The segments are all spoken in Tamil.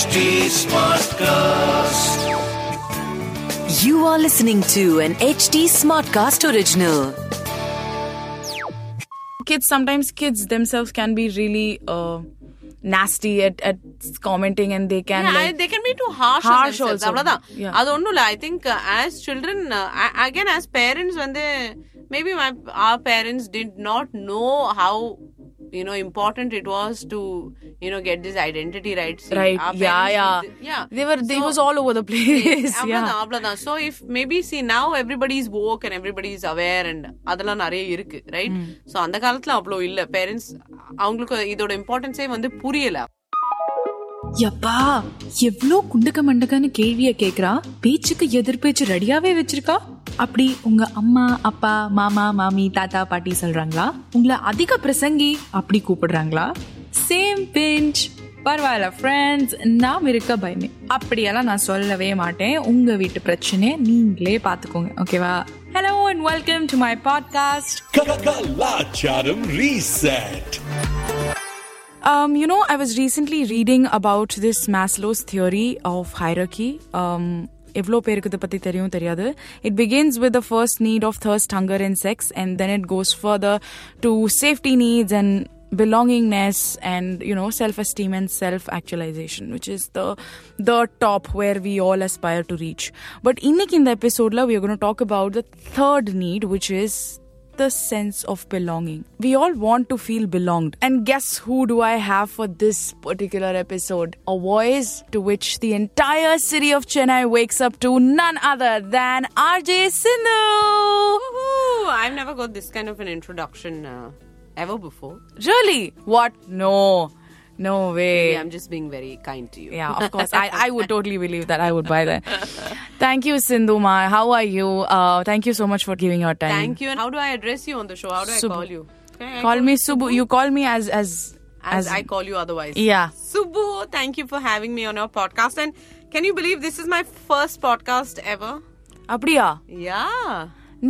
HT Smartcast. You are listening to an HT Smartcast original. kids sometimes kids themselves can be really uh, nasty at, at commenting and they can Yeah, like, they can be too harsh, Harsh on themselves. also. அவ்வளவுதான் Yeah. அது ஒண்ணும் இல்ல I think as children again as parents வந்து maybe my or parents did not know how You know important it was to you know get this identity right See, right yeah yeah did- yeah they were they So- was all over the place yeah அவ்வளவுதான் so if maybe see now everybody is woke and everybody is aware and அதெல்லாம் நிறைய இருக்கு ரைட் சோ அந்த காலத்துல அவ்வளோ இல்ல பேரண்ட்ஸ் அவங்களுக்கு இதோட இம்பார்ட்டன்ஸே வந்து புரியல யப்பா எவ்ளோ குண்டுக்க மண்டுக்கன்னு கேள்விய கேக்குறா? பேச்சுக்கு எதிர்பேச்சு ரெடியாவே வச்சிருக்கா? அப்படி உங்க அம்மா அப்பா மாமா மாமி தாத்தா பாட்டி சொல்றாங்களா? உங்களை அதிக பிரசங்கி அப்படி கூப்பிடுறாங்களா? சேம் பிஞ்ச் பரவாயில்ல ஃப்ரெண்ட்ஸ் நாம் இருக்க பயமே. அப்படியெல்லாம் நான் சொல்லவே மாட்டேன். உங்க வீட்டு பிரச்சனையை நீங்களே பாத்துக்கோங்க ஓகேவா hello and welcome to my podcast Kalacharam Reset. Um, you know, I was recently reading about this Maslow's theory of hierarchy. Um, எவ்வளோ பேருக்கு இதை பற்றி தெரியும் தெரியாது it begins with the first need of thirst hunger and sex and then it goes further to safety needs and belongingness and you know self-esteem and self-actualization which is the the top where we all aspire to reach but இன்னைக்கு இந்த எபிசோட்ல we are going to talk about the third need which is the sense of belonging. We all want to feel belonged. And guess who do I have for this particular episode? A voice to which the entire city of Chennai wakes up to none other than RJ Sindhu. Woohoo! I've never got this kind of an introduction uh, ever before. Really? What? No. No way. I'm just being very kind to you. Yeah, of course. I, I would totally believe that. I would buy that. Thank you, Sindhu Ma. How are you? Uh, thank you so much for giving your time. Thank you. And how do I address you on the show? How do I Subbu. call you? Can I Call me Subbu. You call me as as as, I call you otherwise. Yeah. Subbu, thank you for having me on your podcast. And can you believe this is my first podcast ever? அப்படியா Yeah.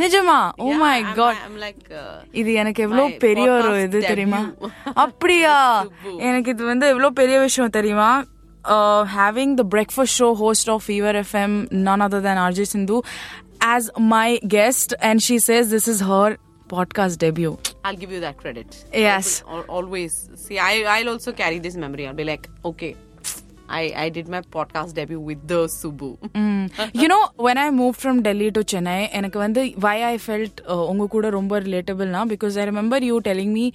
நிஜமா oh Yeah, my I'm- God I'm like. Uh, இது எனக்கு எவ்வளவு My பெரிய ஒரு podcast இது தெரியுமா debut. அப்படியா Subbu. எனக்கு இது வந்து எவ்வளவு பெரிய விஷயம் தெரியுமா uh, having the breakfast show host of Fever FM, none other than RJ Sindhu, as my guest, and she says this is her podcast debut. I'll give you that credit. Yes. Always. See, I, I'll also carry this memory. I'll be like, okay, I, I did my podcast debut with the Subbu. You know when I move from Delhi to Chennai எனக்கு வந்து வை ஐ ஃபெல்ட் உங்க கூட ரொம்ப ரிலேட்டபிள்னா because I remember you telling me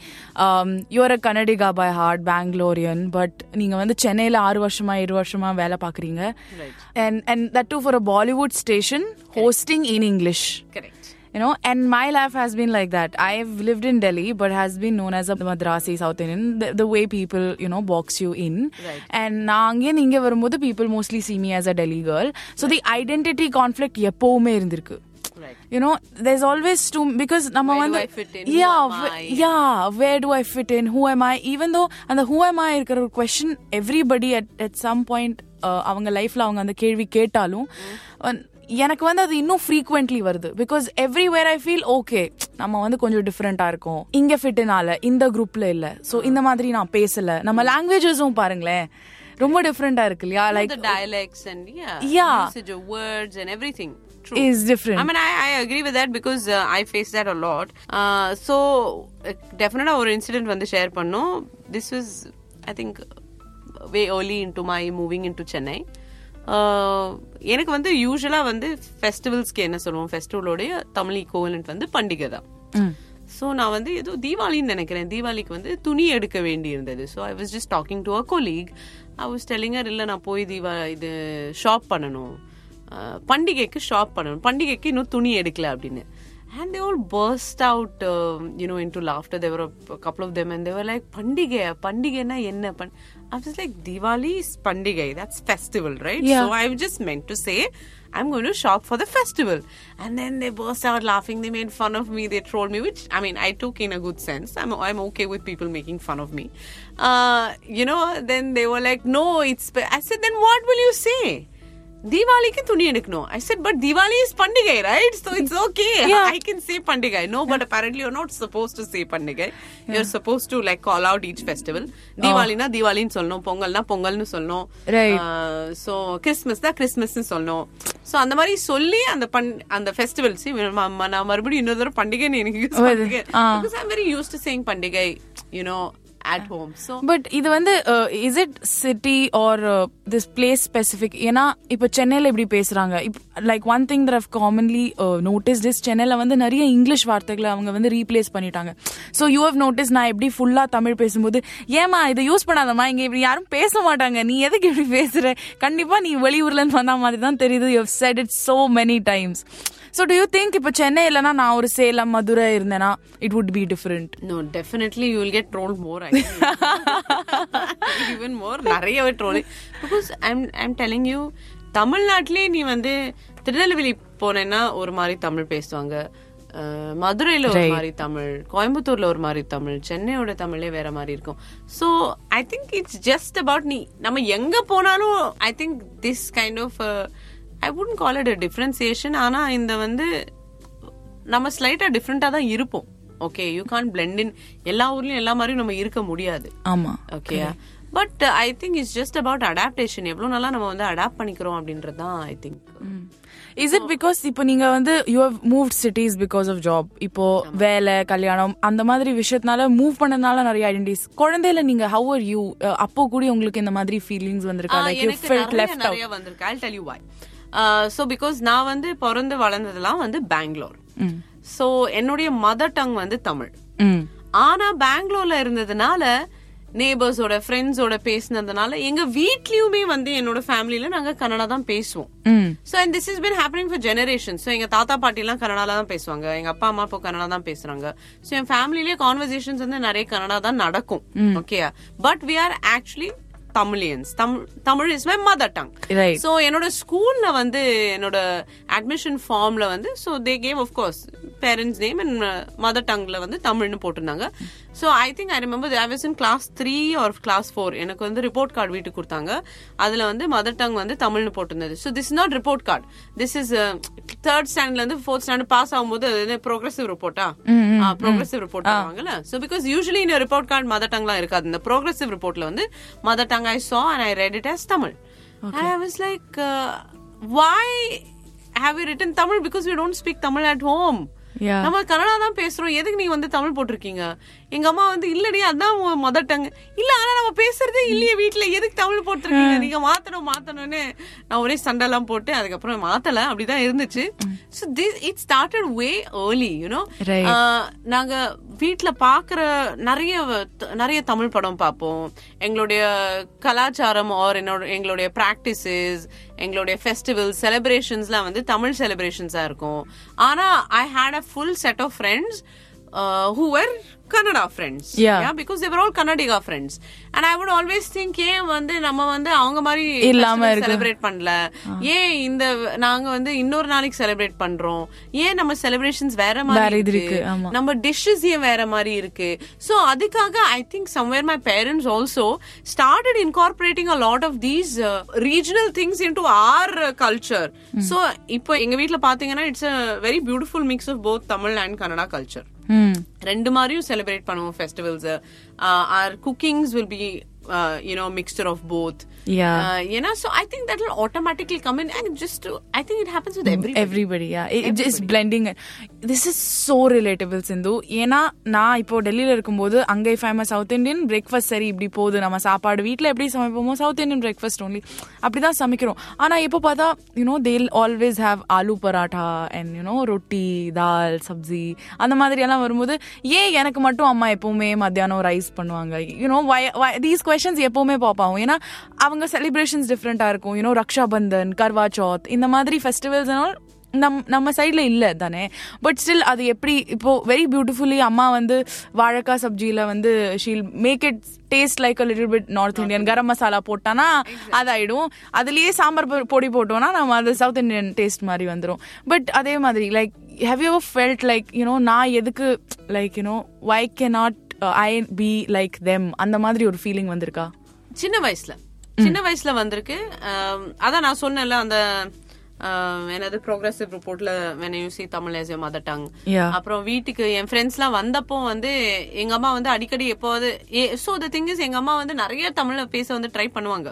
you're a Kannadiga by heart Bangalorean but நீங்க வந்து சென்னையில ஆறு வருஷமா ஏழு வருஷமா வேலை பாக்குறீங்க and and that to for a Bollywood station hosting in English Correct. You know, and my life has been like that. I've lived in Delhi, but has been known as a Madrasi South Indian. The, the way people, you know, box you in. Right. And நான் அங்கே நீங்க வரும்போது people mostly see me as a Delhi girl. So the identity conflict எப்பவுமே இருந்திருக்கு. Right. You know, there's always two because நம்ம Where do வந்து I fit in? Who yeah, am wh- I? yeah, where do I fit in? Who am I? Even though அந்த who am I இருக்கிற ஒரு question everybody at at some point uh, அவங்க லைஃப்ல அவங்க அந்த கேள்வி கேட்டாலும் uh, எனக்கு வந்து அது இன்னும் ஃப்ரீக்வெண்ட்லி வருது because everywhere I feel okay நம்ம வந்து கொஞ்சம் டிஃப்ரெண்டா இருக்கோம் இங்க ஃபிட்னால இந்த குரூப்ல இல்ல சோ இந்த மாதிரி நான் பேசல நம்ம லாங்குவேஜஸும் பாருங்களேன் ரொம்ப டிஃப்ரெண்டா இருக்கு இல்லையா like the dialects and yeah, Yeah. usage of words and everything. True. is different I mean, I, I agree with that because uh, I face that a lot. Uh, so, uh, definitely ஒரு incident வந்து share பண்ணோம். This was, I think, way early into my moving into Chennai. எனக்கு வந்து யூஸ்வலா வந்து ஃபெஸ்டிவல்ஸ்க்கு என்ன சொல்லுவோம்? ஃபெஸ்டிவலோடைய தமிழ் ஈக்குவலண்ட் வந்து பண்டிகை தான். ஸோ நான் வந்து ஏதோ தீபாவளின்னு நினைக்கிறேன். தீபாவளிக்கு வந்து துணி எடுக்க வேண்டி இருந்தது so I was just talking to a colleague I was telling her இல்லை நான் போய் தீபா இது ஷாப் பண்ணணும். பண்டிகைக்கு ஷாப் பண்ணணும். பண்டிகைக்கு இன்னும் துணி எடுக்கல அப்படின்னு. And they all burst out um, you know into laughter. There were a, a couple of them and they were like pandige pandigena enna pan i was like diwali is pandigai that's festival right? Yeah. so i just meant to say i'm going to shop for the festival. And then they burst out laughing. They made fun of me. They trolled me which i mean i took in a good sense. I'm, I'm okay with people making fun of me. Uh, you know then they were like no it's i said then what will you say தீபாவளிக்கு துணி எடுக்கணும். I said but Deepavali is பண்டிகை right so it's okay I can say பண்டிகை. No but apparently you're not supposed to say பண்டிகை. You're supposed to like call out each festival. தீபாவளினா தீபாவளின்னு சொல்லணும். பொங்கல்னா பொங்கல்னு சொல்லணும். Right. சோ கிறிஸ்மஸ் தான் கிறிஸ்மஸ்னு சொல்லணும். சோ அந்த மாதிரி சொல்லி அந்த பண் அந்த ஃபெஸ்டிவல்ஸ் நான் மறுபடியும் இன்னொரு தடவை பண்டிகைன்னு எனக்கு use I'm very use to saying பண்டிகை you know at home so but இது வந்து is it city or this place specific ஏன்னா இப்போ சென்னையில் இப்படி பேசுறாங்க. Like one thing that commonly notice this சென்னையில் வந்து நிறைய இங்கிலீஷ் வார்த்தைகளை அவங்க வந்து ரீப்ளேஸ் பண்ணிட்டாங்க. ஸோ யூ ஹவ் நோட்டீஸ் நான் எப்படி ஃபுல்லாக தமிழ் பேசும்போது ஏமா இதை யூஸ் பண்ணாதம்மா? இங்கே இப்படி யாரும் பேச மாட்டாங்க. நீ எதுக்கு இப்படி பேசுகிற கண்டிப்பாக நீ வெளியூர்லேருந்து வந்த மாதிரி தான் தெரியுது. You said it so many times so do you think இப்போ சென்னை இல்லைன்னா நான் ஒரு சேலம் மதுரை இருந்தேன்னா it would be different No, definitely you will get trolled more. Actually. Even more. நிறையவே troll because I'm I'm telling you தமிழ்நாட்டிலே நீ வந்து திருநெல்வேலி போனேன்னா ஒரு மாதிரி தமிழ் பேசுவாங்க மதுரையில ஒரு மாதிரி தமிழ் கோயம்புத்தூர்ல ஒரு மாதிரி தமிழ் சென்னையோட தமிழே வேற மாதிரி இருக்கும் so I think it's just about நீ நம்ம எங்க போனாலும் I think this kind of I wouldn't call it differentiation ஆனா இந்த வந்து நம்ம ஸ்லைட்டா டிஃப்ரெண்டா தான் இருப்போம். Okay you can blend in எல்லா ஊர்லயும் எல்லா மாதிரியும் நம்ம இருக்க முடியாது. ஆமா. Okay but I think it's just about adaptation எவ்வளவு நாளா நம்ம வந்து அடாப்ட் பண்ணிக்கிறோம் அப்படின்றது தான் I think is it because இப்போ நீங்க வந்து you have move cities because of job இப்போ வேலை கல்யாணம் அந்த மாதிரி விஷயத்தினால மூவ் பண்ணதுனால நிறைய ஐடென்டிஸ் குழந்தையில நீங்க ஹவ் ஆர் யூ அப்போ கூட உங்களுக்கு இந்த மாதிரி ஃபீலிங்ஸ் வந்திருக்கா? Like you felt left out I tell you why so because நான் வந்து பிறந்து வளர்ந்ததெல்லாம் வந்து பெங்களூர். சோ என்னுடைய மதர் டங் வந்து தமிழ். ஆனா பெங்களூர்ல இருந்ததுனால நேபர்ஸோட ஃப்ரெண்ட்ஸோட பேசினதுனால எங்க வீட்லயுமே வந்து என்னோட ஃபேமிலில நாங்க கன்னடா தான் பேசுவோம். So and this is been happening for generation so எங்க தாத்தா பாட்டி எல்லாம் கன்னடால தான் பேசுவாங்க. எங்க அப்பா அம்மா இப்போ கன்னடா தான் பேசுறாங்க. சோ என் ஃபேமிலிலேயே கான்வர்சேஷன்ஸ் வந்து நிறைய கன்னடா தான் நடக்கும். Okay but we are actually Tamilians. Tamil is my mother tongue. So என்னோட ஸ்கூல்ல வந்து என்னோட அட்மிஷன் ஃபார்ம்ல வந்து so they gave of course parents name and mother டங்ல வந்து தமிழ்னு போட்டிருந்தாங்க. So I think I remember I was in class three or class four எனக்கு வந்து ரிப்போர்ட் கார்டு வீட்டுக்கு கொடுத்தாங்க. அதுல வந்து மதர் டங் வந்து தமிழ்னு போட்டிருந்தது. So this not report card this is third ஸ்டாண்டர்ட்ல இருந்து ஃபோர்த் ஸ்டாண்டர்ட் பாஸ் ஆகும்போது ப்ரோக்ரஸிவ் ரிப்போர்ட்டா ப்ரோக்ரஸிவ் ரிப்போர்ட் பண்ணுவாங்கல்ல ஸோ பிகாஸ் யூஸ்வலி இந்த ரிப்போர்ட் கார்டு மதர் டங்லாம் இருக்காது. இந்த ப்ரோக்ரஸிவ் ரிப்போர்ட்ல வந்து mother tongue I saw and I read it as Tamil. And I was like, uh, why have you written Tamil? Because we don't speak Tamil at home. Yeah. நம்ம கன்னடா தான் பேசுறோம் எதுக்கு நீங்க வந்து தமிழ் போட்டிருக்கீங்க எங்க அம்மா வந்து இல்லடி அதான் மதர் டங் இல்ல ஆனா நம்ம பேசுறதே இல்லையே வீட்ல. எதுக்கு தமிழ் போட்டிருக்கீங்க? நீங்க மாத்தணும் மாத்தணும்னு. நான் ஒரே சண்டை எல்லாம் போட்டு அதுக்கப்புறம் மாத்தல. அப்படிதான் இருந்துச்சு. So this it started way early you know. நாங்க வீட்ல பாக்குற நிறைய நிறைய தமிழ் படம் பார்ப்போம் எங்களுடைய கலாச்சாரம் ஆர் என்னோட எங்களுடைய பிராக்டிசஸ் எங்களுடைய ஃபெஸ்டிவல் செலிப்ரேஷன்ஸ்லாம் வந்து தமிழ் செலிப்ரேஷன்ஸா இருக்கும். ஆனா I had a full set of friends who were Kannada friends Yeah. Because they were all Kannadiga friends and I would always think ஏன் வந்து நம்ம வந்து அவங்க மாதிரி இல்லாம இருக்கு. செலிப்ரேட் பண்ணல? ஏன் இந்த நாங்க வந்து இன்னொரு நாளைக்கு செலிப்ரேட் பண்றோம்? ஏன் நம்ம செலிப்ரேஷன்ஸ் வேற மாதிரி இருக்கு. நம்ம டிஷ்ஷஸ் ஏன் வேற மாதிரி இருக்கு? சோ அதுக்காக I think somewhere my parents also started incorporating a lot of these regional things into our culture so இப்போ எங்க வீட்ல பாத்தீங்கன்னா it's a very beautiful mix of both Tamil and Kannada culture ரெண்டு மாதிரியும் செலிப்ரேட் பண்ணுவோம் festivals or cookings will be you know mixture of both Yeah. ஏன்னா so I think that will automatically come in and just I think it happens with every everybody yeah it is blending this is so relatable Sindhu ஏன்னா நான் இப்போ டெல்லியில இருக்கும்போது அங்கே ஃபேமஸ் சவுத் இந்தியன் பிரேக்ஃபாஸ்ட் சரி இப்படி போகுது நம்ம சாப்பாடு வீட்டில் எப்படி சமைப்போமோ சவுத் இந்தியன் பிரேக்ஃபாஸ்ட் ஒன்லி அப்படிதான் சமைக்கிறோம் ஆனா இப்போ பார்த்தா you know they'll always have aloo paratha and you know roti dal sabzi அந்த மாதிரி எல்லாம் வரும்போது ஏன் எனக்கு மட்டும் அம்மா எப்பவுமே மத்தியானம் ரைஸ் பண்ணுவாங்க யூனோ தீஸ் கொஷன்ஸ் எப்பவுமே பாப்பாவும் ஏன்னா அவங்க செலிப்ரேஷன்ஸ் டிஃப்ரெண்டா இருக்கும். யூனோ ரக்ஷாபந்தன் கர்வா சௌத் இந்த மாதிரி ஃபெஸ்டிவல்ஸ் நம் நம்ம சைடில் இல்லை தானே. பட் ஸ்டில் அது எப்படி இப்போ வெரி பியூட்டிஃபுல்லி அம்மா வந்து வாழைக்காய் சப்ஜியில் வந்து she'll make it taste like a little bit north Indian garam masala போட்டானா அதாயிடும். அதுலயே சாம்பார் பொடி போட்டோம்னா நம்ம அது சவுத் இந்தியன் டேஸ்ட் மாதிரி வந்துடும் பட் அதே மாதிரி like have you felt like you know நான் எதுக்கு like you know why can't I be like them அந்த மாதிரி ஒரு ஃபீலிங் வந்திருக்கா? சின்ன வயசுல. சின்ன வயசுல வந்திருக்கு. அதான் நான் சொன்னேன்ல அந்த என்னது ப்ரோக்ரஸிவ் ரிப்போர்ட்ல you see Tamil mother tongue. Yeah. அப்புறம் வீட்டுக்கு என் ஃப்ரெண்ட்ஸ் எல்லாம் வந்தப்போ வந்து எங்க அம்மா வந்து அடிக்கடி எப்போது சோ த திங் இஸ் எங்க அம்மா வந்து நிறைய தமிழ்ல பேச வந்து ட்ரை பண்ணுவாங்க.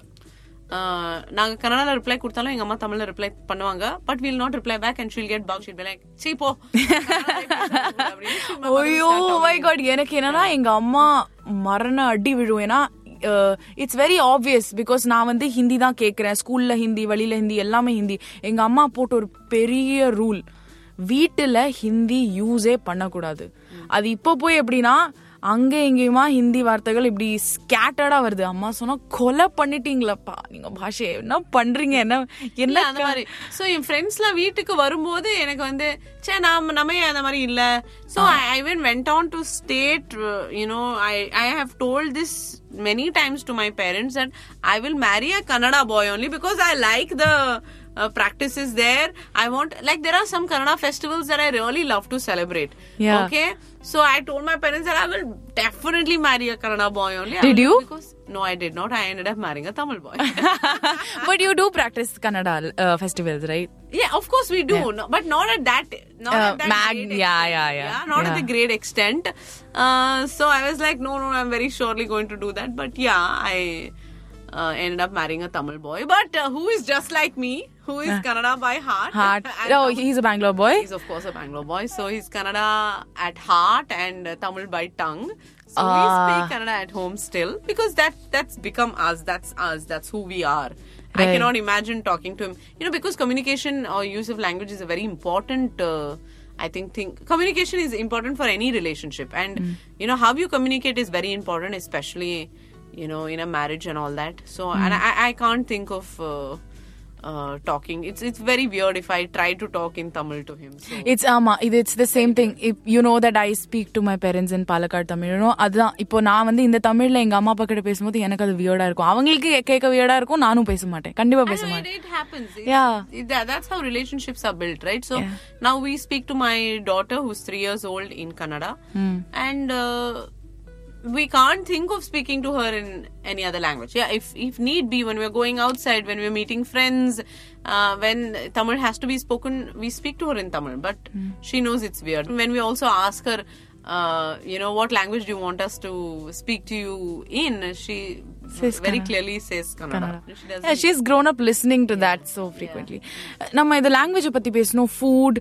நாங்க கன்னடால ரிப்ளை கொடுத்தாலும் எங்க அம்மா தமிழ்ல ரிப்ளை பண்ணுவாங்க. But will not reply back and she'll get bug like சீ போ. ஐயோ மை காட் எனக்கு என்னன்னா எங்க அம்மா மரண அடி விழும் ஏன்னா இட்ஸ் வெரி ஆப்வியஸ் பிகாஸ் நான் வந்து ஹிந்தி தான் கேட்குறேன் ஸ்கூலில் ஹிந்தி வெளியில் ஹிந்தி எல்லாமே ஹிந்தி. எங்கள் அம்மா போட்ட ஒரு பெரிய ரூல் வீட்டில் ஹிந்தி யூஸே பண்ணக்கூடாது. அது இப்போ போய் எப்படின்னா அங்க எங்கேயுமா ஹிந்தி வார்த்தைகள் இப்படி ஸ்கேட்டர்டா வருது அம்மா சொன்னா கொலை பண்ணிட்டீங்களப்பா நீங்க பாஷை என்ன பண்றீங்க என்ன இல்ல என்ன அந்த மாதிரி சோ என் ஃப்ரெண்ட்ஸ்லாம் வீட்டுக்கு வரும்போது எனக்கு வந்து சே நாம நம்ம ஏன் அந்த மாதிரி இல்ல so I when went on to state you know I I have told this many times to my parents that I will marry a Kannada boy only because I like the uh, practices there. I want like there are some Kannada festivals that I really love to celebrate. Yeah. Okay. So I told my parents that I will definitely marry a Kannada boy only. Did you? Because no, I did not. I ended up marrying a Tamil boy. but you do practice Kannada uh, festivals, right? Yeah, of course we do, no, but not at that, not Uh, at that mag- great yeah, extent. yeah, yeah. not at the great extent. Uh, so I was like, no, no, I'm very surely going to do that. But yeah, I uh, ended up marrying a Tamil boy, but uh, who is just like me, who is Kannada by heart. Heart. Oh, he's a Bangalore boy. He's of course a Bangalore boy, so he's Kannada at heart and uh, Tamil by tongue. So we Ah. speak Kannada at home still because that that's become us. That's us. That's who we are. I cannot imagine talking to him. You know, because communication or use of language is a very important. Uh, I think thing. Communication is important for any relationship, and you know how you communicate is very important, especially you know in a marriage and all that. So, and I, I can't think of. Uh, uh, talking it's it's very weird if I try to talk in Tamil to him. So. It's ஆமா இது it's the same thing if you know that I speak to my parents in Palakkad Tamil you know, அதுதான் இப்போ நான் வந்து இந்த தமிழ்ல எங்க அம்மா அப்பா கிட்ட பேசும்போது எனக்கு அது வியர்டா இருக்கும் அவங்களுக்கு கேட்க வியர்டா இருக்கும் நானும் பேச மாட்டேன் கண்டிப்பா I பேச know, it, மாட்டேன் it happens. It's- Yeah. it- that- that's how relationships are built, right? So Yeah. now we speak to my daughter who's three years old in Kannada, and uh, we can't think of speaking to her in any other language. Yeah, if if need be, when we're going outside, when we're meeting friends, uh, when Tamil has to be spoken, we speak to her in Tamil. But she knows it's weird. When we also ask her. Uh, you know what language do you want us to speak to you in? She Says very Kannada. clearly says Kannada. She doesn't yeah she's grown up listening to that so frequently நம்ம இந்த லாங்குவேஜ் பத்தி பேசணும் ஃபுட்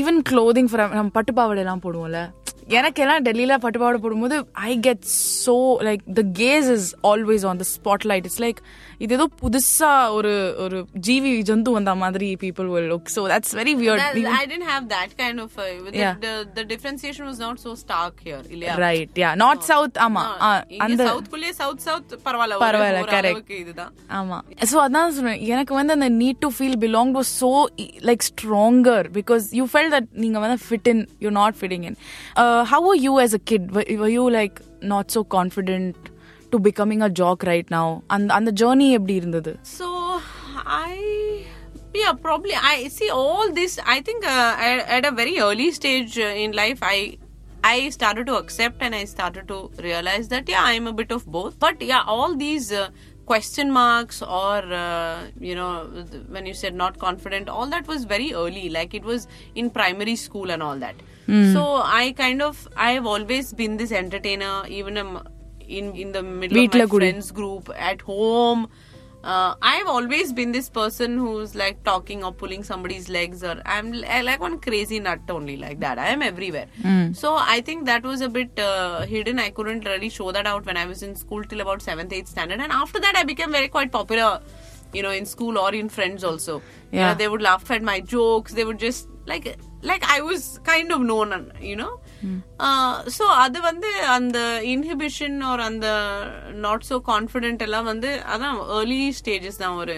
ஈவன் க்ளோதிங் ஃபார் நம்ம பட்டு பாவாடை எல்லாம் போடுவோம்ல எனக்கு எல்லாம் டெல்லியில பட்டு பாவாடை போடும்போது I get so like the case is always on the spotlight it's like இது ஏதோ புதுசா ஒரு ஒரு ஜீவி ஜந்து வந்த மாதிரி people will look so that's very weird That, Even- I didn't have that kind of. Uh, the, Yeah. the the differentiation was not so stark here. இல்லையா? right yeah not south ஆமா அந்த சவுத்குள்ளே சவுத் சவுத் பரவாயில்ல பரவாயில்ல. அளவுக்கு இதுதான் ஆமா சோ அதான் சொல்றேன் எனக்கு வந்து அந்த need to feel belong was so like stronger because you felt that நீங்க வந்து fit in you not fitting in how you as a kid you like not so confident To becoming a jock right now அந்த அந்த ஜேர்னி எப்படி இருந்தது So I yeah probably I see all this. I think uh, at, at a very early stage uh, in life I. I started to accept and I started to realize that yeah I'm a bit of both but yeah all these uh, question marks or uh, you know th- when you said not confident all that was very early like it was in primary school and all that so I kind of I've always been this entertainer even um, in in the middle of my friends group at home. Uh, I've always been this person who's like talking or pulling somebody's legs, or I'm I like one crazy nut only like that. I am everywhere. Mm. So I think that was a bit uh, hidden. I couldn't really show that out when I was in school till about seventh, eighth standard, and after that I became very quite popular. You know, in school or in friends also. Yeah, you know, they would laugh at my jokes. They would just like like I was kind of known. You know, uh, so அது வந்து அந்த இன்ஹிபிஷன் or அந்த நாட் so கான்ஃபிடென்ட் எல்லாம் வந்து அதான் ஏர்லி ஸ்டேஜஸ் தான் ஒரு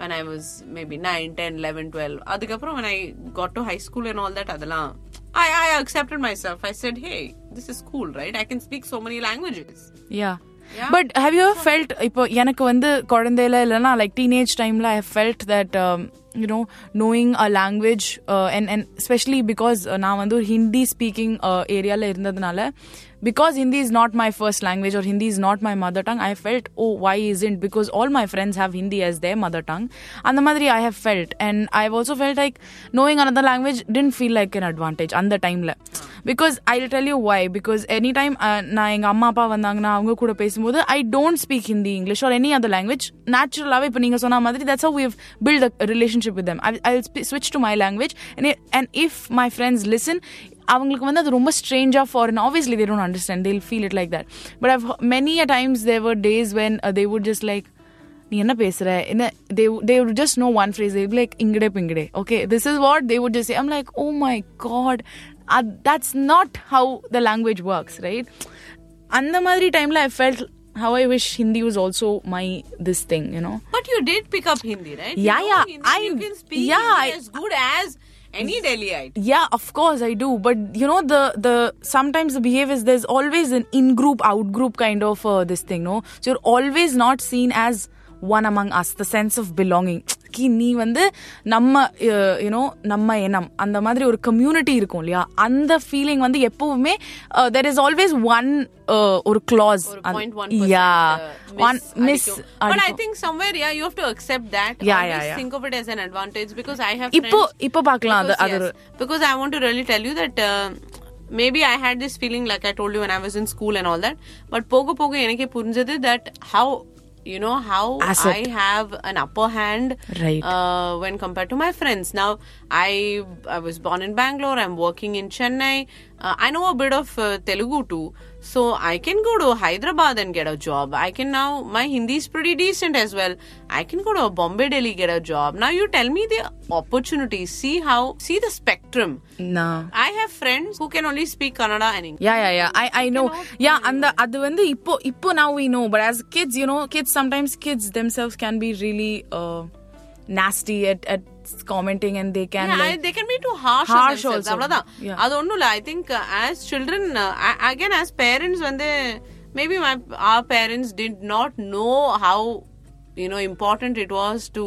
when I was maybe 9, 10, 11, 12. அதுக்கப்புறம் when I got to high school and all that, அதெல்லாம் I, I accepted myself. I said, hey, this is cool, right? I can speak so many languages. Yeah Yeah. But have you felt இப்போ எனக்கு வந்து குழந்தையில இல்லைன்னா லைக் டீனேஜ் டைம்ல I felt that you know knowing a language uh, and and especially because uh, நான் வந்து ஒரு ஹிந்தி ஸ்பீக்கிங் ஏரியால இருந்ததுனால because Hindi is not my first language or Hindi is not my mother tongue, I felt, oh, why isn't? Because all my friends have Hindi as their mother tongue. And the madri I have felt. And I've also felt like knowing another language didn't feel like an advantage அந்த டைம்ல because I tell you why because any time நான் எங்க அம்மா அப்பா வந்தாங்கன்னா அவங்க கூட பேசும்போது I don't speak Hindi English or any other language நேச்சுரலாகவே இப்போ நீங்க சொன்ன மாதிரி that's how we build a relationship with them ஐ ஸ்விட்ச் to my language and if my friends listen அவங்களுக்கு வந்து அது ரொம்ப ஸ்ட்ரேஞ்சாக foreign obviously they don't understand they'll feel it like that but I've many a times there were days when they would just like நீ என்ன பேசுற என்ன they they would just know one phrase they like இங்கடே பிங்கடே okay this is what they would just I'm like oh my God that's not how the language works right அந்த மாதிரி டைம்ல I felt how I wish Hindi was also my this thing, you know. But you did pick up Hindi, right? Yeah, you know yeah, Hindi, I- you can speak yeah, Hindi I- as good as any Delhiite. Yeah, of course I do. But you know, the the sometimes the behavior is there's always an in group, out group kind of uh, this thing, no? So you're always not seen as one among us, the sense of belonging. கி நீ வந்து நம்ம யூனோ நம்ம இனம் அந்த மாதிரி ஒரு கம்யூனிட்டி இருக்கும் இல்லையா அந்த ஃபீலிங் வந்து எப்பவுமே தெர் இஸ் ஆல்வேஸ் ஒன் ஒரு class Or 0.1% yeah uh, one miss I think somewhere, yeah, you have to accept that. Yeah, Always yeah, yeah. think of it as an advantage because I have இப்போ இப்போ பார்க்கலாம் அது because, அது because I want to really tell you that uh, maybe I had this feeling like I told you when I was in school and all that. But போக போக எனக்கே புரிஞ்சது that how you know how Asset. I have an upper hand Right. uh, when compared to my friends. Now I I was born in Bangalore. I'm working in Chennai. Uh, I know a bit of uh, Telugu too, so I can go to Hyderabad and get a job. I can now my Hindi is pretty decent as well. I can go to Bombay, Delhi, get a job. Now you tell me the opportunities. See how see the spectrum. நான் I have friends who can only speak Kannada and English. Yeah yeah yeah I I know yeah அந்த அது வந்து இப்போ இப்போ now we know but as kids you know kids sometimes kids themselves can be really uh, nasty at at commenting and they can Yeah, like they can be too harsh, Harsh on themselves. also. Yeah. அது ஒண்ணும் இல்ல I think as children again as parents வந்து maybe my our parents did not know how you know important it was to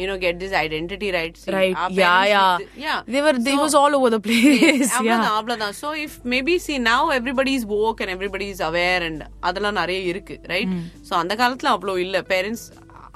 you know get this identity right See, right yeah yeah did- yeah they were they So- was all over the place yeah அவ்வளவுதான் so if maybe see now everybody is woke and everybody is aware and அதெல்லாம் நிறைய இருக்கு ரைட் so அந்த காலத்துல அவ்வளோ இல்ல parents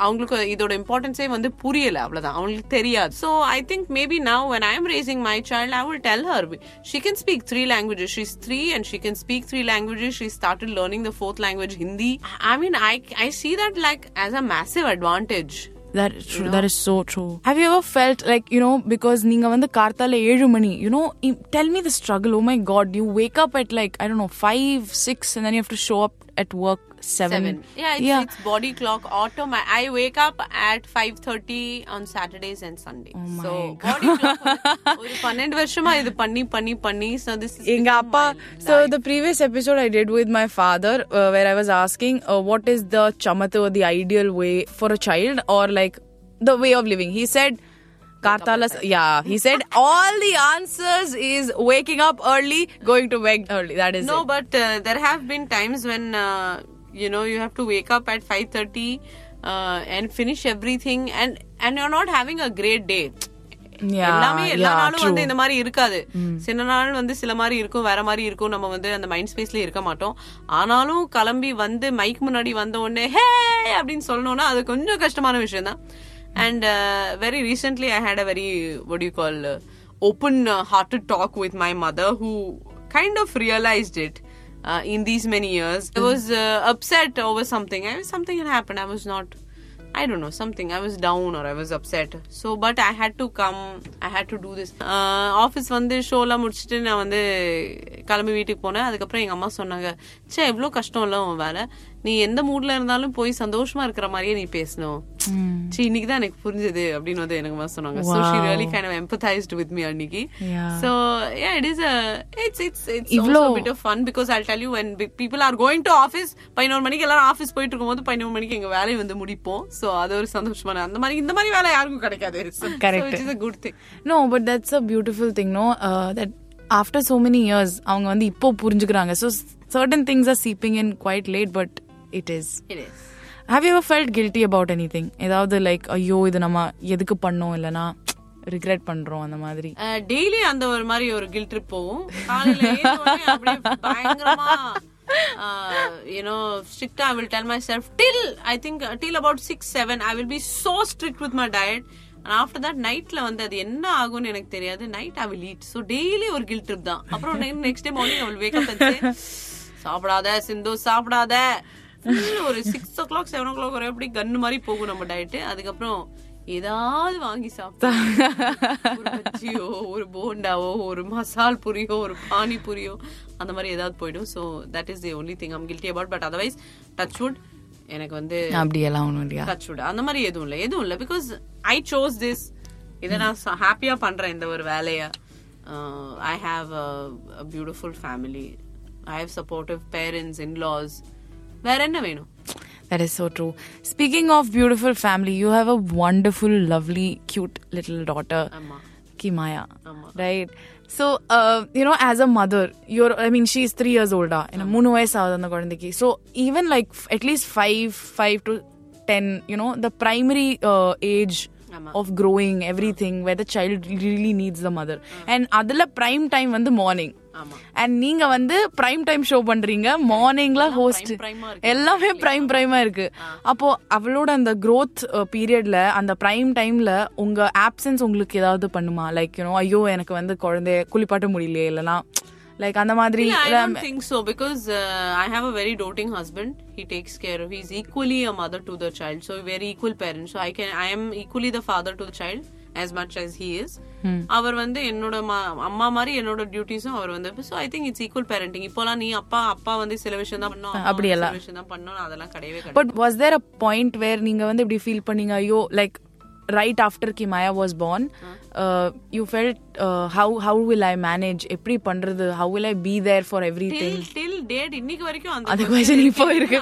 அவங்களுக்கு இதோட இம்பார்ட்டன்ஸே வந்து புரியல அவ்வளவுதான் அவங்களுக்கு தெரியாது so i think maybe now when i am raising my child i will tell her she can speak three languages she's three and she can speak three languages she started learning the fourth language hindi i mean i i see that like as a massive advantage That is true. That is so true. Have you ever felt like you know because நீங்க வந்து கார்த்தால ஏழு மணி you know i- tell me the struggle. Oh my God, you wake up at like I don't know five six and then you have to show up at work seven. Seven. Yeah, it's, it's body clock auto. I wake up at 5.30 on Saturdays and Sundays. Oh so, body clock வந்து ஒரு பன்னெண்டு வருஷமா இது பண்ணி பண்ணி பண்ணி so this is எங்க become அப்பா my so life. the previous episode i did with my father uh, where i was asking uh, what is the chamata or the ideal way for a child or like the way of living he said Kartala, yeah, he said all the answers is waking up early, going to bed early. That is no, it. but uh, there have been times when uh, you know you have to wake up at 5.30 uh, and finish everything and and you're not having a great day. Yeah, எல்லாமே எல்லா yeah, நாளும் true. வந்து இந்த மாதிரி இருக்காது சில நாள் வந்து சில மாதிரி இருக்கும் வேற மாதிரி இருக்கும் நம்ம வந்து அந்த மைண்ட் ஸ்பேஸ்ல இருக்க மாட்டோம் ஆனாலும் கிளம்பி வந்து மைக் முன்னாடி வந்த உடனே ஹே அப்படின்னு சொல்லணும்னா அது கொஞ்சம் கஷ்டமான விஷயம் தான் and very recently I had a very what you call uh, open uh, hearted talk with my mother who kind of realized it uh, in these many years i was uh, upset over something I, something had happened i was not I don't know something. I was down or I was upset. So, but I had to come. I had to do this. Office வந்து ஷோலாம் முடிச்சுட்டு நான் வந்து கிளம்பி வீட்டுக்கு போனேன் அதுக்கப்புறம் எங்க அம்மா சொன்னாங்க சே எவ்வளோ கஷ்டம் இல்ல உன் வேலை நீ எந்த மூட்ல இருந்தாலும் போய் சந்தோஷமா இருக்கிற மாதிரியே நீ பேசணும் சீ இன்னைக்கு தான் எனக்கு புரிஞ்சது அப்படின்னு வந்து எனக்கு அம்மா சொன்னாங்க so she really kind of empathised with me அன்னைக்கு. So yeah it is it's it's it's இவ்ளோ- bit of fun because I tell you when people are going to office பதினோரு மணிக்கு எல்லாரும் ஆஃபீஸ் போயிட்டு இருக்கும்போது பதினோரு மணிக்கு எங்க வேலையை வந்து முடிப்போம் சோ அது ஒரு சந்தோஷமான அந்த மாதிரி இந்த மாதிரி வேலை யாருக்கும் கிடைக்காது Correct. It is a good thing No, but that's a beautiful thing, no? Uh, that after so many years, அவங்க வந்து இப்போ புரிஞ்சுக்கிறாங்க. So certain things are seeping in quite late, but it is. it is. Have you felt guilty about any thing ஏதாவது லைக் ஐயோ இது நம்ம எதுக்கு பண்ணோம்? இல்லைனா ரிக்ரெட் பண்றோம் அந்த மாதிரி. டெய்லி அந்த ஒரு மாதிரி ஒரு கில் ட்ரிப் போகும். காலையில எழுந்த உடனே அப்படியே பயங்கரமா யூனோ ஸ்ட்ரிக்டா I will tell myself till I think till about six seven I will be so strict with my diet and after that நைட்ல வந்து அது என்ன ஆகும்னு எனக்கு தெரியாது. Night I will eat so daily ஒரு கில் ட்ரிப் தான். அப்புறம் next day morning I will wake up சாப்பிடாத சிந்து சாப்பிடாத. Full ஒரு six o'clock seven o'clock வரை அப்படி கன்னு மாதிரி போகும் நம்ம டயட் அதுக்கப்புறம் ஏதாவது வாங்கி சாப்பிட்டா ஒரு பஜ்ஜியோ ஒரு போண்டாவோ ஒரு மசால் புரியோ ஒரு பானி புரியோ அந்த மாதிரி ஏதாவது போயிடும். So that is the only thing am guilty about but otherwise touch wood எனக்கு வந்து அப்படியெல்லாம் ஒன்றும் இல்லையா? டச் வுட் அந்த மாதிரி எதுவும் இல்லை. எதுவும் இல்லை. பிகாஸ் ஐ சோஸ் திஸ் இதை நான் ஹாப்பியா பண்றேன் இந்த ஒரு வேலைய. I have a beautiful family I have supportive parents in laws That is so true. Speaking of beautiful family, you have a wonderful, lovely, cute little daughter, Amma. Kimaya. Amma. Right? So, uh, you know, as a mother, you're, I mean, she's three years older. Mm-hmm. So, even like at least five, five to ten, you know, the primary uh, age of growing everything where the child really needs the mother. And Adala prime time on the morning. And நீங்க வந்து பிரைம் டைம் ஷோ பண்றீங்க மார்னிங்ல ஹோஸ்ட். எல்லாமே பிரைம் பிரைமா இருக்கு அப்போ அவளோட அந்த growth பீரியட்ல அந்த பிரைம் டைம்ல உங்க ஆப்சன்ஸ் உங்களுக்கு ஏதாவது பண்ணுமா லைக் யூனோ ஐயோ எனக்கு வந்து குழந்தைய குளிப்பாட்ட முடியலையே இல்லனா லைக் அந்த மாதிரி I don't think so because uh, I have a very doting husband. He takes care of. He's equally a mother to the child, so very equal parent. So I can, I am equally the father to the child as much as he is. அவர் வந்து என்னோட அம்மா மாதிரி என்னோட டியூட்டிஸும் அவர் வந்து so I think it's equal parenting இப்போலாம் நீ அப்பா அப்பா வந்து சில விஷயம் தான் பண்ணோம் சில விஷயம் தான் பண்ணோம் அதெல்லாம் கிடையவே but was there a point where நீங்க வந்து இப்படி ஃபீல் பண்ணீங்க ஐயோ like right after Kimaya was born you felt how how will I manage எப்படி பண்றது? How will I be there for every thing till date இன்னைக்கு வரைக்கும் அந்த question இப்போ இருக்கு.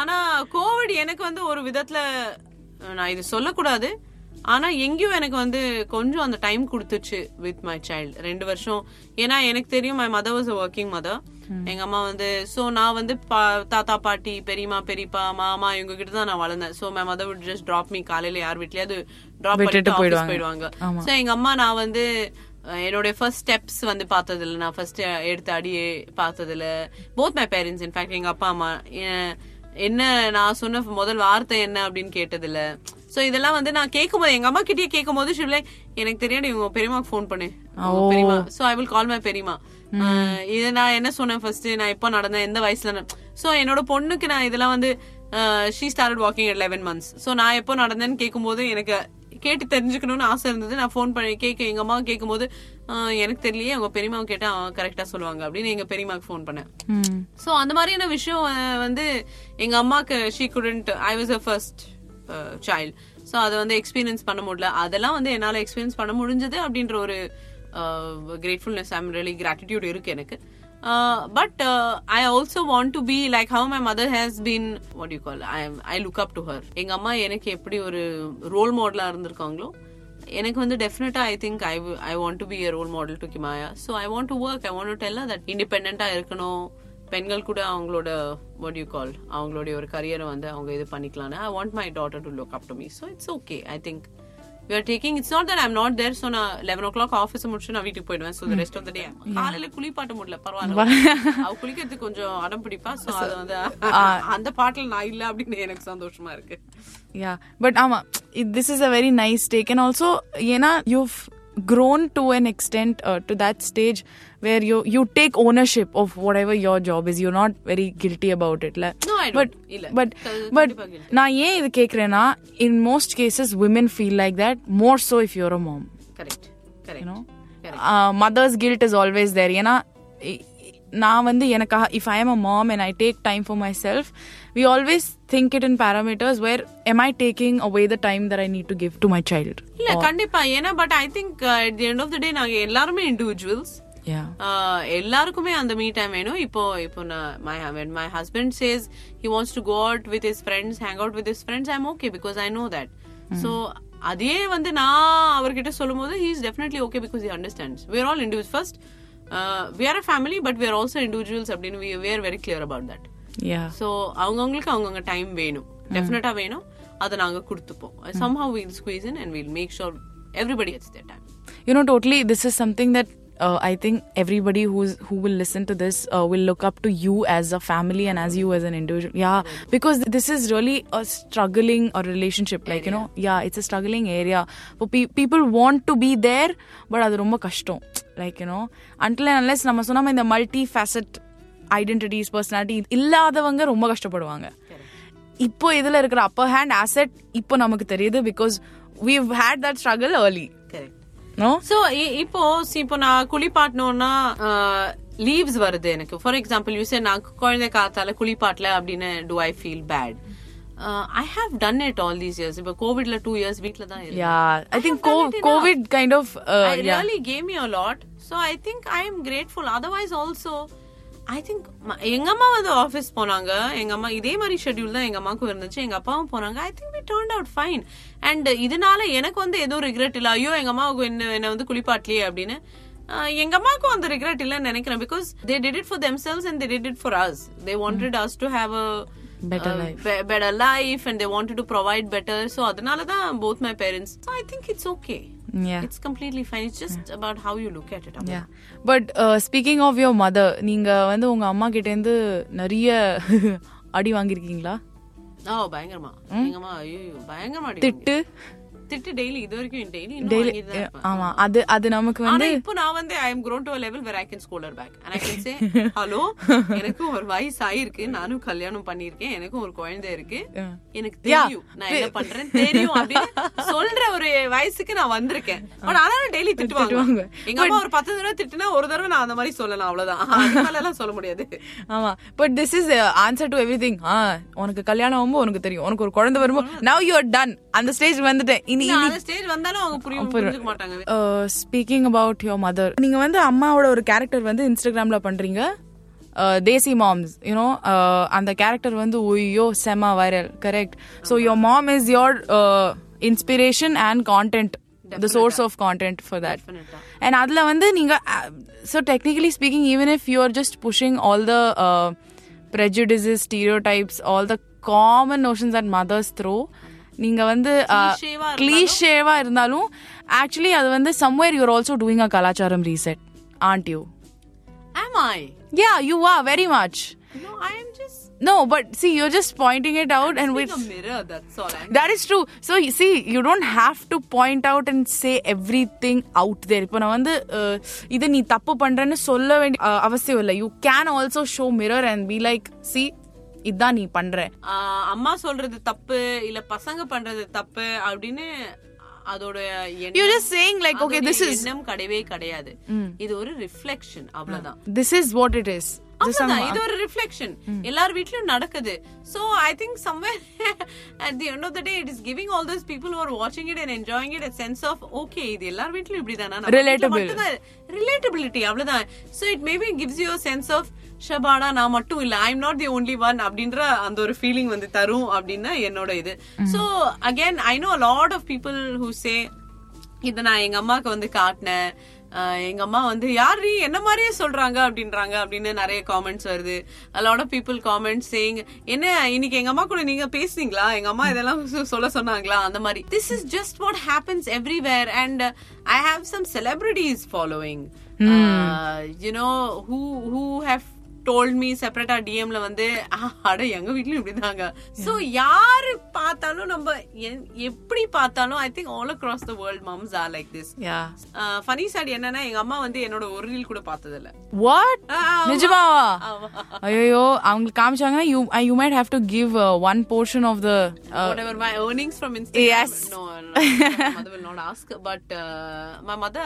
ஆனா கோவிட் எனக்கு வந்து ஒரு விதத்துல நான் இது சொல்லக்கூடாது. ஆனா எங்கேயும் எனக்கு வந்து கொஞ்சம் அந்த டைம் கொடுத்துச்சு வித் மை சைல்டு ரெண்டு வருஷம். ஏன்னா எனக்கு தெரியும் my mother was working mother எங்க அம்மா வந்து சோ நான் வந்து தாத்தா பாட்டி பெரியம்மா பெரியப்பா மாமா இவங்க கிட்ட தான் நான் வளர்ந்தேன். So my mother would just drop me காலையில யார் வீட்லயாவது டிராப் பண்ணிட்டு போயிடுவாங்க. சோ எங்க அம்மா நான் வந்து என்னுடைய ஃபர்ஸ்ட் ஸ்டெப்ஸ் வந்து பார்த்ததில்ல. நான் ஃபர்ஸ்ட் எடுத்த அடியே பார்த்ததில்ல. போத் மை பேரண்ட்ஸ் இன்ஃபேக்ட் எங்க அப்பா அம்மா என்ன நான் சொன்ன முதல் வார்த்தை என்ன அப்படின்னு கேட்டதில்ல. சோ இதெல்லாம் வந்து நான் கேட்கும்போது எங்க அம்மா கிட்டயே கேட்கும்போது ஷிவ்லை எனக்கு தெரியாது இவங்க பெரியமாக்கு ஃபோன் பண்ணு. உங்க பெரியமா so I will call my. பெரியமா இது நான் என்ன சொன்னேன் ஃபர்ஸ்ட் நான் எப்போ நடந்தேன்? எந்த வயசுல சோ என்னோட பொண்ணுக்கு நான் இதெல்லாம் வந்து she start walking at 11 months so நான் எப்போ நடந்தேன்னு கேட்கும்போது எனக்கு கேட்டு தெரிஞ்சுக்கணும்னு ஆசை இருந்தது. நான் ஃபோன் பண்ணி கேட்க எங்க அம்மா கேட்கும்போது "ஆஹ், எனக்கு தெரியலையே அவங்க பெரியம்மாவை கேட்டா கரெக்டா சொல்லுவாங்க அப்படின்னு எங்க பெரியம்மாக்கு ஃபோன் பண்ணேன். சோ அந்த மாதிரியான விஷயம் வந்து எங்க அம்மாக்கு she couldn't I was a first child so அதை வந்து எக்ஸ்பீரியன்ஸ் பண்ண முடியல. அதெல்லாம் வந்து என்னால எக்ஸ்பீரியன்ஸ் பண்ண முடிஞ்சது அப்படின்ற ஒரு கிரேட்ஃபுல்னஸ் ஐம் ரியலி கிராட்டிடியூட் இருக்கு எனக்கு. But I also want to be like how my mother has been what you call I I look up to her எங்க அம்மா எனக்கு எப்படி ஒரு ரோல் மாடலா இருந்திருக்காங்களோ எனக்கு வந்து டெஃபினட்டா I think I I want to be a role model to Kimaya so I want to work I want to tell her that இண்டிபெண்டா இருக்கணும். பெண்கள் கூட அவங்களோட வாட் யூ கால் அவங்களுடைய ஒரு கரியரை வந்து அவங்க இது பண்ணிக்கலாம்னு. I want my daughter to look up to me so it's okay I think we are taking it's not that I'm not there so நான் லெவன் ஓ கிளாக் ஆஃபீஸ் முடிச்சு நான் வீட்டுக்கு போயிடுவேன். So rest of the day காலையில குளிப்பாட்ட முடியல பரவாயில்ல. அவ குளிக்கிறதுக்கு கொஞ்சம் அடம் பிடிப்பா ஸோ அது வந்து அந்த பாட்டில் நான் இல்ல அப்படின்னு எனக்கு சந்தோஷமா இருக்கு. Yeah but ama this is a very nice take and also yena you've grown to an extent uh, to that stage where you you take ownership of whatever your job is you're not very guilty about it like No, I don't. but இல்ல. but க- but கண்டிப்பா guilty. நான் ஏன் இது கேக்குறேன்னா in most cases women feel like that more so if you're a mom correct correct you know mother's guilt is always there ஏன்னா இ- இ- நான் வந்து எனக்காக if I am a mom and I take time for myself We always think it in parameters where am I taking away the time that I need to give to my child இல்ல கண்டிப்பா ஏன்னா but I think at the end of the day நாங்க எல்லாருமே இண்டிவிஜுவல்ஸ் யா எல்லாருக்குமே அந்த மீ டைம் வேணும் இப்போ இப்போ நான் my my husband says he wants to go out with his friends hang out with his friends I'm okay because I know that so அதே வந்து நான் அவர்கிட்ட சொல்லும் போது he is definitely okay because he understands we are all individual first we are a family but we are also individuals அப்படின்னு we we are very clear about that Yeah. So அவங்கவுங்களுக்கு அவங்கவுங்க டைம் வேணும் டெஃபினட்டா வேணும் அதை நாங்க கொடுத்துப்போம் somehow we'll squeeze in and we'll make sure everybody gets their time you know totally this is something that uh, i think everybody who's who will listen to this uh, will look up to you as a family and as you as an individual yeah because this is really a struggling a relationship like you know yeah it's a struggling area for pe- people want to be there but அது ரொம்ப கஷ்டம் like you know until and unless நம்ம சொன்னாம இந்த மல்டி ஃபேசட் identities personality இல்லாதவங்க ரொம்ப கஷ்டப்படுவாங்க இப்போ இதுல இருக்கிற அப்பர் ஹேண்ட் ஆசெட் இப்போ நமக்கு தெரியுது பிகாஸ் we've had that struggle early correct no so இப்போ இப்போ நான் குளிப்பாட்டணும்னா லீவ்ஸ் வருது எனக்கு ஃபார் எக்ஸாம்பிள் யூ நான் குழந்தை காத்தால குளிப்பாட்டல அப்படின்னு to I feel bad I have done it all these years இப்போ கோவிட்ல டூ இயர்ஸ் வீட்ல தான் இருந்தேன். Yeah, I think have done co- it enough. COVID kind of. Uh, I yeah. really gave me think ம- எங்க அம்மா வந்து ஆபீஸ் போனாங்க. எங்க அம்மா இதே மாதிரி ஷெட்யூல் தான் எங்க அம்மாக்கும் இருந்துச்சு. எங்க அப்பாவும் போனாங்க. I think we turn out fine and இதனால எனக்கு வந்து எதுவும் ரிக்ரெட் இல்ல. ஐயோ எங்க அம்மாவுக்கு என்ன என்ன வந்து குளிப்பாட்டலையே அப்படின்னு. எங்க அம்மாவுக்கும் அந்த ரிக்ரெட் இல்லைன்னு நினைக்கிறேன். Because they did it for themselves and they did it for us they wanted us to have a Better life. be- better life and they wanted to provide better. So அதனால தான் both my parents. So I think it's okay. Yeah. it's completely fine it's just about how you look at it Yeah. But uh, speaking of your mother, நீங்க வந்து உங்க அம்மா கிட்ட இருந்து நிறைய அடி வாங்கிருக்கீங்களா ஓ பயங்கரமா எங்க அம்மா ஐயோ பயங்கரமா அடி திட்டு திட்டு டெய்லி இது வரைக்கும் டெய்லி ஆமா அது அது நமக்கு வந்து இப்போ நான் வந்து I to a level where I can scold her back. And I can say hello எனக்கும் ஒரு வயசு ஆயிருக்கு நானும் கல்யாணம் பண்ணிருக்கேன் எனக்கும் ஒரு குழந்தை இருக்கு. எனக்கு தெரியும் நான் என்ன பண்றேன் தெரியும் அப்படின்னு சொல்ற ஒரு வயசுக்கு நான் வந்திருக்கேன். பட் ஆனாலும் டெய்லி திட்டுவாங்க. எங்க அம்மா ஒரு பத்து தடவை திட்டுனா ஒரு தடவை நான் அந்த மாதிரி சொல்லலாம் அவ்வளவுதான். அதுக்கு மேல எல்லாம் சொல்ல முடியாது. ஆமா. But this is answer to every thing உனக்கு கல்யாணம் ஆகும்போது உனக்கு தெரியும். உனக்கு ஒரு குழந்தை வரும்போது நவ் யூ டன் அந்த ஸ்டேஜ் வந்துட்டேன். இனி நான் அந்த ஸ்டேஜ் வந்தாலும் அவங்க புரியும் புரிஞ்சுக்க மாட்டாங்க. ஸ்பீக்கிங் அபவுட் யோர் மதர் நீங்க வந்து அம்மாவோட ஒரு கேரக்டர் வந்து இன்ஸ்டாகிராம்ல பண்றீங்க. தேசி மாம்ஸ் யூனோ அந்த கேரக்டர் வந்து ஒய்யோ செம viral correct so your mom is your inspiration and content the source of content for that. And அதுல வந்து நீங்க so technically speaking even if you are just pushing all the prejudices stereotypes all the common notions that mothers throw நீங்க வந்து Cliché-வா இருந்தாலும்- கிளீஷேவா இருந்தாலும் ஆக்சுவலி அது வந்து somewhere you're also doing a கலாச்சாரம் reset and you am I? Yeah you are very much no I am just no but see you're just pointing it out and like with a mirror that's all I'm that is true. So you see you don't have to point out and say everything out there. இப்போ நான் வந்து இது நீ தப்பு பண்றேன்னு சொல்ல வேண்டிய அவசியம் இல்லை. You can also show mirror and be like see இதான் நீ பண்ற. அம்மா சொல்றது தப்பு இல்ல பசங்க பண்றது தப்பு அப்படின்னு அதோட அதோட this is- எண்ணம் கிடையவே கிடையாது. இது ஒரு ரிஃப்ளெக்ஷன் அவ்வளவுதான். Is what it is. This அவ்வளவுதான். இது ஒரு ரிஃப்ளெக்ஷன் எல்லார் வீட்லயும் நடக்குது. So I think somewhere at the end of the day it is giving all those people are வாட்சிங் it and enjoying it sense of okay இது எல்லார் வீட்லயும் இப்படிதானா? Relatable. ரிலேட்டபிலிட்டி அவ்வளவுதான். So it maybe gives you sense of ஷபாடா நான் மட்டும் இல்ல I am not the only one அப்படின்ற அந்த ஒரு ஃபீலிங் வந்து தரும் அப்படின்னா என்னோட இது. So again I know lot of people who say இத நான் எங்க அம்மாக்கு வந்து காட்டினேன். எங்க அம்மா வந்து யாரு என்ன மாதிரியே சொல்றாங்க? அப்படின்றாங்க. அப்படின்னு நிறைய காமெண்ட்ஸ் வருது. Lot of people comments saying என்ன இன்னைக்கு எங்க அம்மா கூட நீங்க பேசுனீங்களா? எங்க அம்மா இதெல்லாம் சொல்ல சொன்னாங்களா? அந்த மாதிரி. This is just what happens everywhere and I have some celebrities following you know who who have told me செப்பரேட்டா டிஎம்ல வந்து "ஆஹ், அட எங்க வீட்லயும் இப்படிதாங்க சோ யாரு பார்த்தாலும் நம்ம எப்படி பார்த்தாலும் I think all across the world moms are like this yeah funny side என்னன்னா எங்க அம்மா வந்து என்னோட ஒரு ரீல் கூட பார்த்தது இல்ல what ஆமா. நிஜமாவா. ஐயோ அவங்களுக்கு uh, you might have to give uh, one portion of the uh, whatever my earnings from Instagram. Yes. No, no, my mother will not ask. But uh, my mother,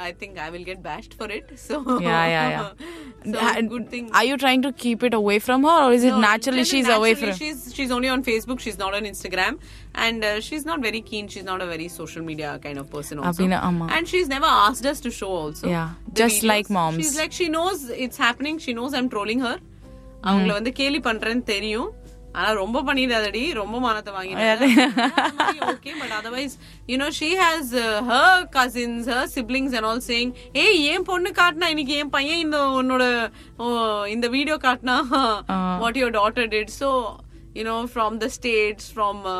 I think I will get bashed for it. So yeah yeah yeah so And good thing. are you trying to keep it away from her or is it No, naturally generally, she's away from naturally She's she's only on Facebook. She's not on Instagram, and uh, she's not very keen. She's not a very social media kind of person. Also, அப்படின்னா, ஆமா. and she's never asked us to show also. Yeah, the just like moms. She's like she knows it's happening. She knows I'm trolling her. அவங்கள வந்து கேலி பண்றேன்னு தெரியும் ஆனா ரொம்ப பண்ணிடாதடி ரொம்ப மானத்தை வாங்கிட்டு okay but otherwise you know she has her cousins her siblings and all saying ஏய் ஏன் பொண்ணு காட்டினா இன்னைக்கு என் பையன் இந்த உன்னோட இந்த வீடியோ காட்டினா what your daughter did so you know from the states from uh,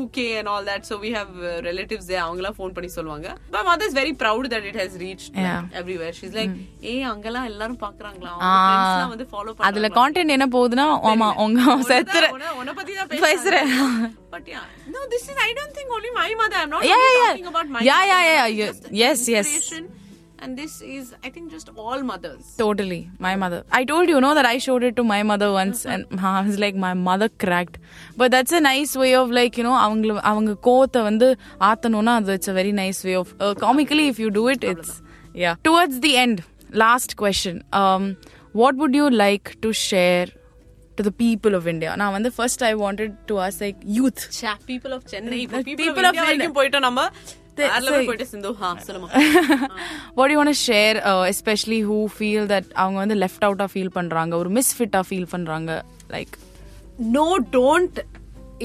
uk and all that so we have uh, relatives there அவங்களா ஃபோன் பண்ணி சொல்லுவாங்க my mother is very proud that it has reached like, Yeah. everywhere she's like ஏய் அங்கெல்லாம் எல்லாரும் பாக்குறாங்களா அவங்க friends எல்லாம் வந்து ஃபாலோ அதுல கான்டென்ட் என்ன போகுதுன்னா ஆமா உங்க செத்துற உன்னை பத்தி தான் பேசுறேன். but yeah no this is i don't think only my mother i'm not Yeah, only yeah, yeah. talking about my Yeah, yeah, mother. yeah, yeah. just Yes, yes. inspiration. and this is i think just all mothers Totally, my mother. I told you, no, that I showed it to my mother once, and I was like, my mother cracked. But that's a nice way of like, you know, அவங்கள அவங்க கோத்தை வந்து ஆத்தணும்னா அது it's a very nice way of uh, comically if you do it, it's yeah. Towards the end, last question. Um, what would you like to share to the people of India? Now, when the first I wanted to ask like youth. Cha, people of chennai இப்போ The people, people of of india வரைக்கும் போயிட்டோம் நம்ம The- வேற level say- போயிட்டு சிந்து ஹா சொல்லுமா what do you want to share uh, especially who feel that அவங்க வந்து left out ஆ feel பண்றாங்க ஒரு misfit ஆ feel பண்றாங்க like no don't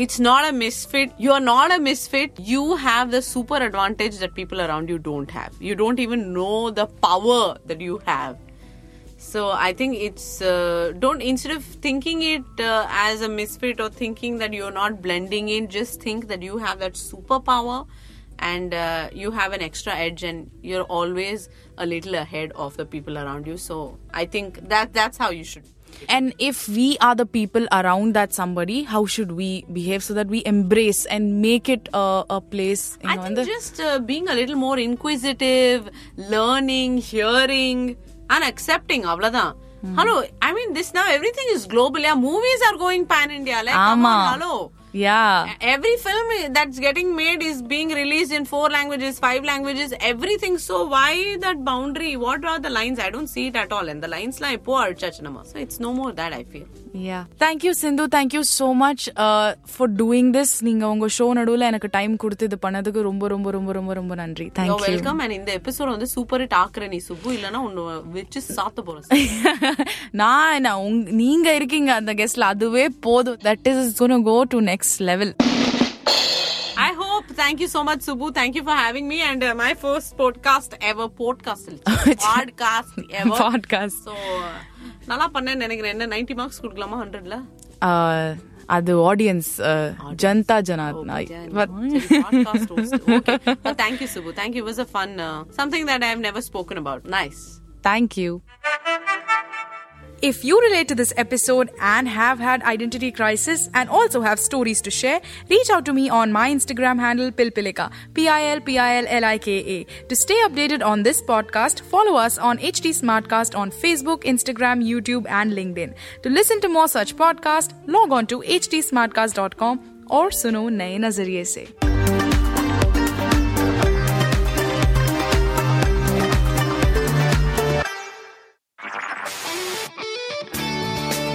it's not a misfit you're not a misfit you have the super advantage that people around you don't have you don't even know the power that you have so i think it's uh, don't instead of thinking it uh, as a misfit or thinking that you're not blending in just think that you have that superpower and uh, you have an extra edge and you're always a little ahead of the people around you so i think that that's how you should And if we are the people around that somebody, how should we behave so that we embrace and make it a, a place? I think just uh, being a little more inquisitive, learning, hearing, and accepting. Avladan. Hello, I mean this now everything is global. Yeah, movies are going pan India. Like, come Ama. on, hello. Yeah. Every film that's getting made is being released in four languages, five languages, everything. So why that boundary? What are the lines? I don't see it at all. And the lines like poor chachanama. So it's no more that I feel. Yeah. Thank you, Sindhu. Thank you so much uh, for doing this. நீங்க உங்க ஷோ நடுவுல எனக்கு டைம் கொடுத்து இது பண்ணதுக்கு ரொம்ப ரொம்ப ரொம்ப ரொம்ப ரொம்ப நன்றி You're thank you welcome. And இந்த எபிசோட் வந்து சூப்பர் ஹிட் ஆக்குற நீ சுப்பு இல்லனா ஒன்னு வச்சு சாத்த போறேன் நான் என்ன நீங்க இருக்கீங்க அந்த கெஸ்ட்ல அதுவே போதும் that is gonna go to next Level I hope. Thank you so much, Subbu. Thank you for having me. And uh, my first podcast ever. Podcast. podcast ever. Podcast So, நல்லா பண்ணேன்னு நினைக்கிறேன் என்ன 90 மார்க்ஸ் கொடுக்கலாமா ஹண்ட்ரட்ல அது audience Janata Janardhana podcast host. Okay. But thank you, Subbu. Thank you. It was a fun, uh, something if you relate to this episode and have had identity crisis and also have stories to share, reach out to me on my Instagram handle Pilpilika, P I L P I L L I K A. To stay updated on this podcast, follow us on HT Smartcast on Facebook, Instagram, YouTube, and LinkedIn. To listen to more such podcasts, log on to htsmartcast.com or suno naye nazariye se.